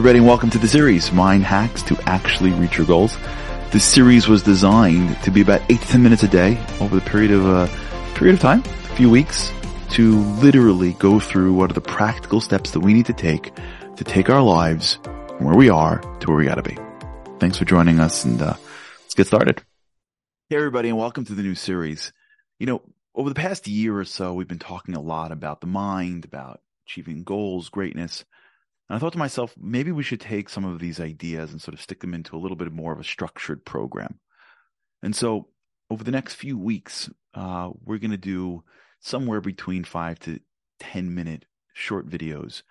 everybody, and welcome to the series, Mind Hacks to Actually Reach Your Goals. This series was designed to be about eight to ten minutes a day over the period of a uh, period of time, a few weeks, to literally go through what are the practical steps that we need to take to take our lives from where we are to where we gotta be. Thanks for joining us and uh, let's get started. Hey everybody and welcome to the new series. You know, over the past year or so, we've been talking a lot about the mind, about achieving goals, greatness. And I thought to myself, maybe we should take some of these ideas and sort of stick them into a little bit more of a structured program. And so over the next few weeks, uh, we're going to do somewhere between five to 10 minute short videos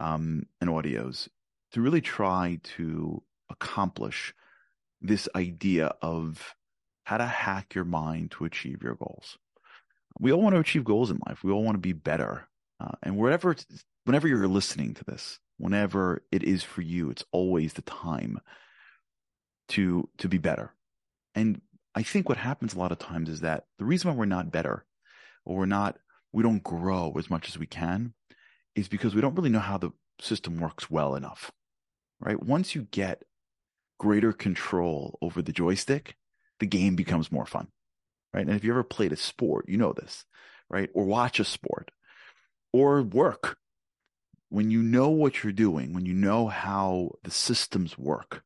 um, and audios to really try to accomplish this idea of how to hack your mind to achieve your goals. We all want to achieve goals in life. We all want to be better. Uh, and wherever, whenever you're listening to this, whenever it is for you, it's always the time to to be better. And I think what happens a lot of times is that the reason why we're not better or we're not we don't grow as much as we can is because we don't really know how the system works well enough. Right? Once you get greater control over the joystick, the game becomes more fun. Right? And if you ever played a sport, you know this, right? Or watch a sport or work when you know what you're doing, when you know how the systems work,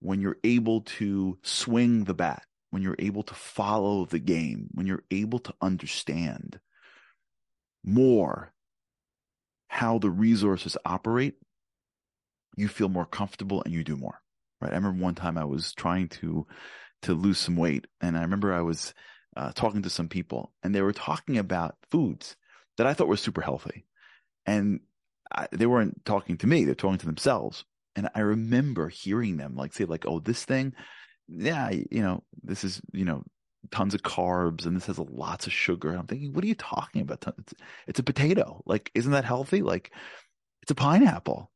when you're able to swing the bat, when you're able to follow the game, when you're able to understand more how the resources operate, you feel more comfortable and you do more. Right. I remember one time I was trying to to lose some weight, and I remember I was uh, talking to some people, and they were talking about foods that I thought were super healthy, and I, they weren't talking to me; they're talking to themselves. And I remember hearing them like say, like, "Oh, this thing, yeah, you know, this is you know tons of carbs and this has lots of sugar." And I'm thinking, what are you talking about? It's, it's a potato. Like, isn't that healthy? Like, it's a pineapple.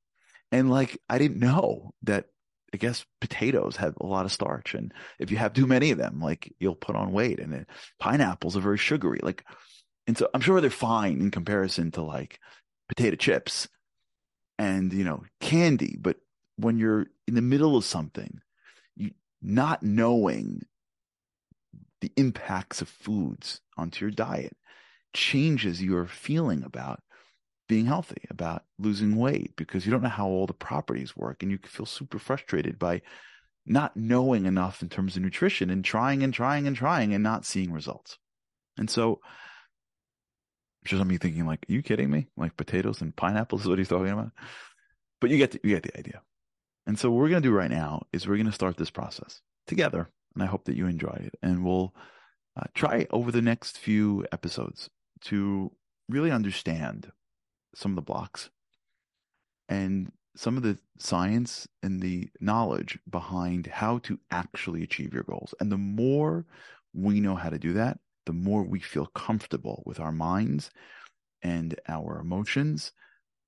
And like, I didn't know that. I guess potatoes have a lot of starch, and if you have too many of them, like you'll put on weight. And pineapples are very sugary. Like, and so I'm sure they're fine in comparison to like potato chips and you know candy but when you're in the middle of something you not knowing the impacts of foods onto your diet changes your feeling about being healthy about losing weight because you don't know how all the properties work and you feel super frustrated by not knowing enough in terms of nutrition and trying and trying and trying and not seeing results. And so just of you thinking like, are you kidding me? Like potatoes and pineapples is what he's talking about. But you get the, you get the idea. And so what we're going to do right now is we're going to start this process together. And I hope that you enjoy it. And we'll uh, try over the next few episodes to really understand some of the blocks and some of the science and the knowledge behind how to actually achieve your goals. And the more we know how to do that, the more we feel comfortable with our minds and our emotions,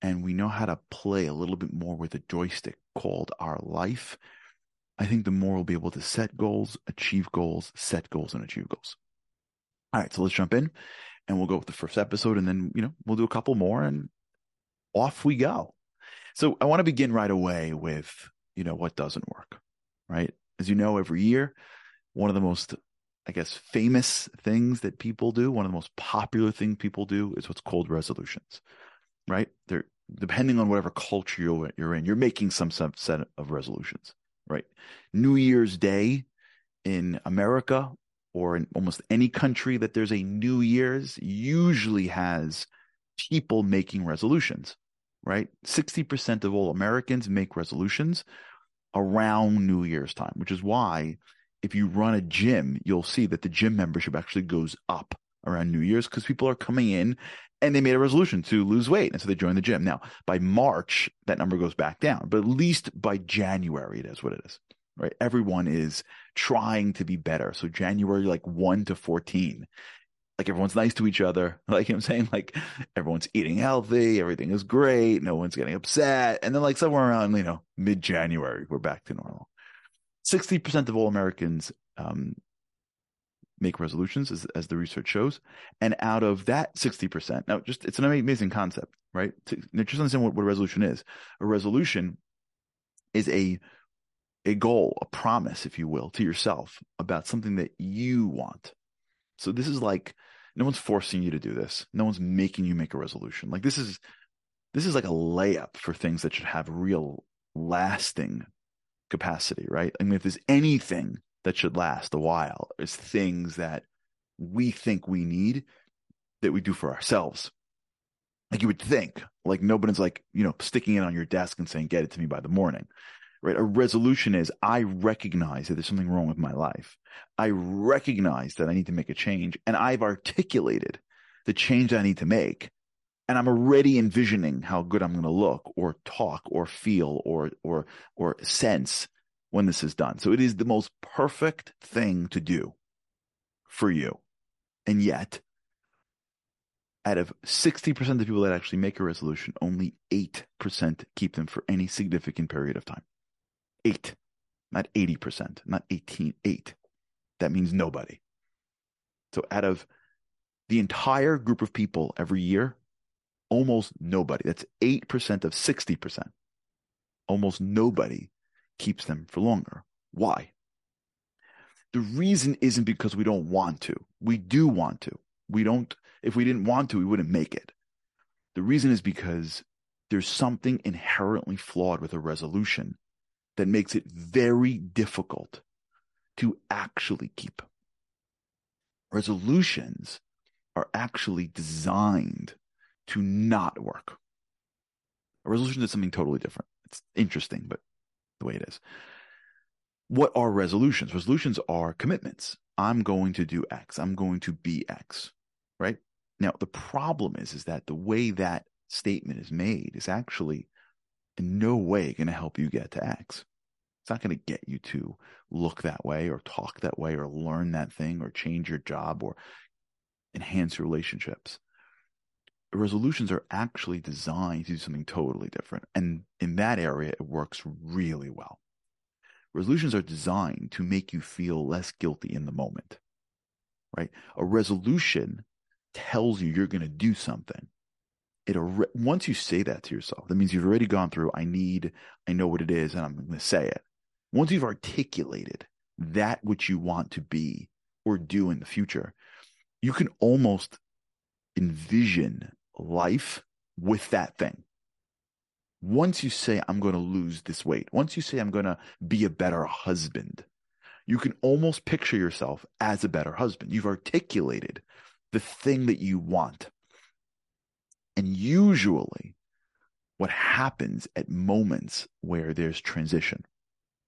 and we know how to play a little bit more with a joystick called our life, I think the more we'll be able to set goals, achieve goals, set goals, and achieve goals. All right, so let's jump in and we'll go with the first episode and then, you know, we'll do a couple more and off we go. So I want to begin right away with, you know, what doesn't work, right? As you know, every year, one of the most I guess, famous things that people do, one of the most popular things people do is what's called resolutions, right? They're depending on whatever culture you're, in, you're making some set of resolutions, right? New Year's Day in America or in almost any country that there's a New Year's usually has people making resolutions, right? 60% of all Americans make resolutions around New Year's time, which is why if you run a gym, you'll see that the gym membership actually goes up around New Year's because people are coming in and they made a resolution to lose weight. And so they join the gym. Now, by March, that number goes back down, but at least by January, it is what it is, right? Everyone is trying to be better. So January, like 1 to 14, like everyone's nice to each other. Like I'm saying, like everyone's eating healthy, everything is great, no one's getting upset. And then, like somewhere around, you know, mid January, we're back to normal. 60% of all Americans um, make resolutions, as, as the research shows. And out of that 60%, now just it's an amazing concept, right? To, just understand what, what a resolution is. A resolution is a, a goal, a promise, if you will, to yourself about something that you want. So this is like, no one's forcing you to do this. No one's making you make a resolution. Like this is, this is like a layup for things that should have real lasting capacity, right? I mean, if there's anything that should last a while, it's things that we think we need that we do for ourselves. Like you would think, like nobody's like, you know, sticking it on your desk and saying, get it to me by the morning, right? A resolution is I recognize that there's something wrong with my life. I recognize that I need to make a change and I've articulated the change I need to make. And I'm already envisioning how good I'm going to look or talk or feel or, or, or sense when this is done. So it is the most perfect thing to do for you. And yet out of 60% of the people that actually make a resolution, only 8% keep them for any significant period of time. Eight, not 80%, not 18, eight. That means nobody. So out of the entire group of people every year, almost nobody, that's 8% of 60%, almost nobody keeps them for longer. Why? The reason isn't because we don't want to. We do want to. We don't, if we didn't want to, we wouldn't make it. The reason is because there's something inherently flawed with a resolution that makes it very difficult to actually keep. Resolutions are actually designed to not work. A resolution is something totally different. It's interesting, but the way it is. What are resolutions? Resolutions are commitments. I'm going to do X. I'm going to be X, right? Now, the problem is, is that the way that statement is made is actually in no way going to help you get to X. It's not going to get you to look that way or talk that way or learn that thing or change your job or enhance your relationships. Resolutions are actually designed to do something totally different. And in that area, it works really well. Resolutions are designed to make you feel less guilty in the moment, right? A resolution tells you you're going to do something. It once you say that to yourself, that means you've already gone through. I need, I know what it is, and I'm going to say it. Once you've articulated that which you want to be or do in the future, you can almost envision life with that thing once you say, I'm going to lose this weight, once you say, I'm going to be a better husband, you can almost picture yourself as a better husband. You've articulated the thing that you want. And usually what happens at moments where there's transition,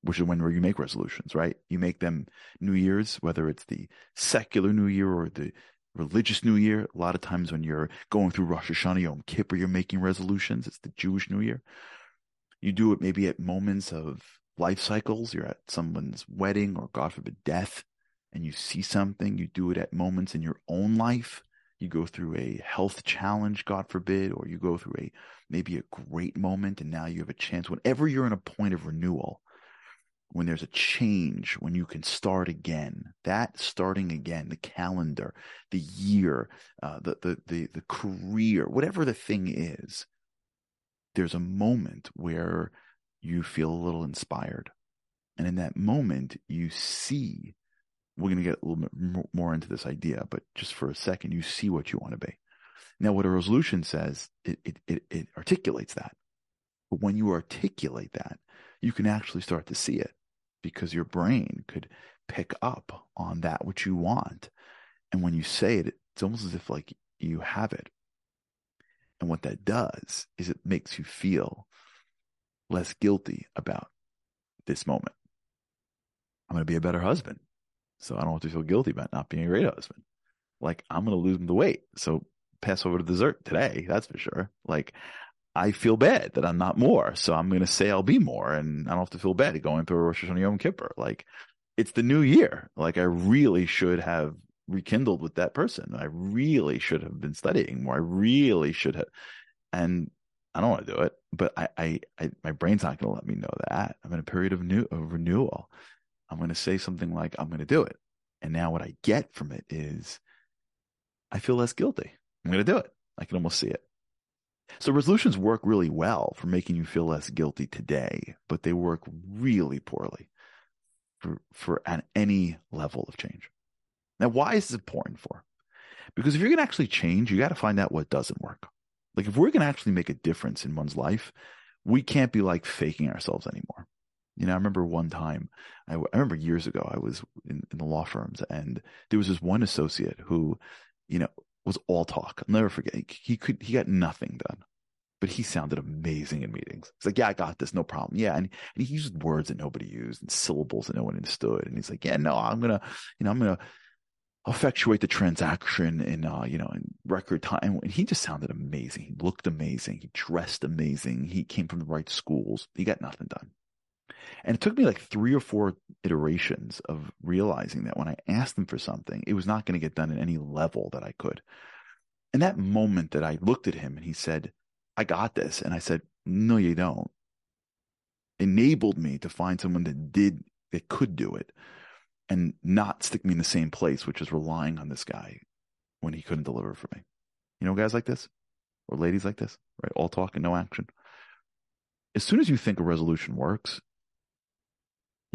which is when you make resolutions, right? You make them New Year's, whether it's the secular New Year or the religious New Year. A lot of times when you're going through Rosh Hashanah, Yom Kippur, you're making resolutions. It's the Jewish New Year. You do it maybe at moments of life cycles. You're at someone's wedding or God forbid death and you see something. You do it at moments in your own life. You go through a health challenge, God forbid, or you go through a, maybe a great moment and now you have a chance. Whenever you're in a point of renewal, when there's a change, when you can start again, that starting again, the calendar, the year, uh, the, the, the, the career, whatever the thing is, there's a moment where you feel a little inspired. And in that moment, you see, we're going to get a little bit more into this idea, but just for a second, you see what you want to be. Now, what a resolution says, it, it, it, it articulates that. But when you articulate that, you can actually start to see it because your brain could pick up on that which you want. And when you say it, it's almost as if like you have it. And what that does is it makes you feel less guilty about this moment. I'm going to be a better husband. So I don't have to feel guilty about not being a great husband. Like I'm going to lose the weight. So pass over to dessert today. That's for sure. Like I feel bad that I'm not more. So I'm going to say I'll be more and I don't have to feel bad going through Rosh Hashanah Yom Kippur. Like it's the new year. Like I really should have rekindled with that person. I really should have been studying more. I really should have. And I don't want to do it, but I, I, I my brain's not going to let me know that I'm in a period of new, of renewal. I'm going to say something like, I'm going to do it. And now what I get from it is I feel less guilty. I'm going to do it. I can almost see it. So resolutions work really well for making you feel less guilty today, but they work really poorly for, for at any level of change. Now, why is this important for? Because if you're going to actually change, you got to find out what doesn't work. Like if we're going to actually make a difference in one's life, we can't be like faking ourselves anymore. You know, I remember one time, I, remember years ago, I was in, in, the law firms and there was this one associate who, you know, was all talk. I'll never forget. He could, he got nothing done, but he sounded amazing in meetings. He's like, yeah, I got this. No problem. Yeah. And, and he used words that nobody used and syllables that no one understood. And he's like, yeah, no, I'm to, you know, I'm to, effectuate the transaction in uh, you know in record time and he just sounded amazing he looked amazing he dressed amazing he came from the right schools he got nothing done and it took me like three or four iterations of realizing that when I asked them for something, it was not going to get done at any level that I could. And that moment that I looked at him and he said, I got this. And I said, No, you don't. Enabled me to find someone that did, that could do it and not stick me in the same place, which is relying on this guy when he couldn't deliver for me. You know, guys like this or ladies like this, right? All talk and no action. As soon as you think a resolution works,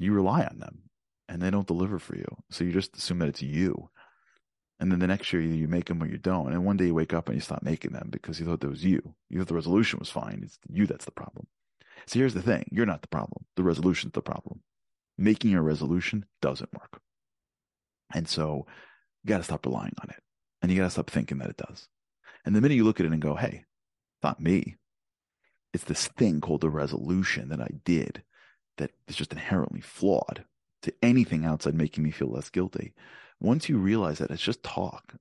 you rely on them and they don't deliver for you. So you just assume that it's you. And then the next year you make them or you don't. And one day you wake up and you stop making them because you thought that was you. You thought the resolution was fine. It's you that's the problem. So here's the thing. You're not the problem. The resolution's the problem. Making a resolution doesn't work. And so you got to stop relying on it. And you got to stop thinking that it does. And the minute you look at it and go, hey, not me. It's this thing called the resolution that I did that is just inherently flawed to anything outside making me feel less guilty. Once you realize that it's just talk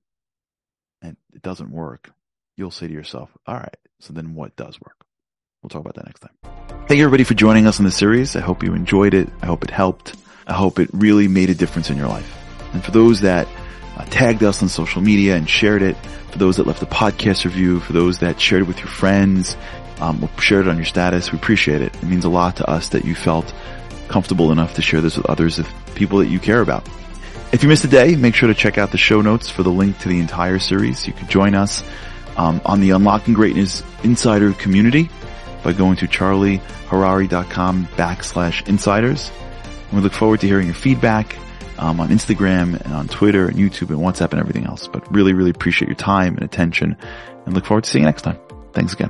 and it doesn't work, you'll say to yourself, all right, so then what does work? We'll talk about that next time. Thank you everybody for joining us on the series. I hope you enjoyed it. I hope it helped. I hope it really made a difference in your life. And for those that uh, tagged us on social media and shared it, for those that left a podcast review, for those that shared it with your friends, um, share it on your status. We appreciate it. It means a lot to us that you felt comfortable enough to share this with others of people that you care about. If you missed a day, make sure to check out the show notes for the link to the entire series. You can join us um, on the Unlocking Greatness Insider community by going to charlieharari.com backslash insiders. And we look forward to hearing your feedback um, on Instagram and on Twitter and YouTube and WhatsApp and everything else. But really, really appreciate your time and attention and look forward to seeing you next time. Thanks again.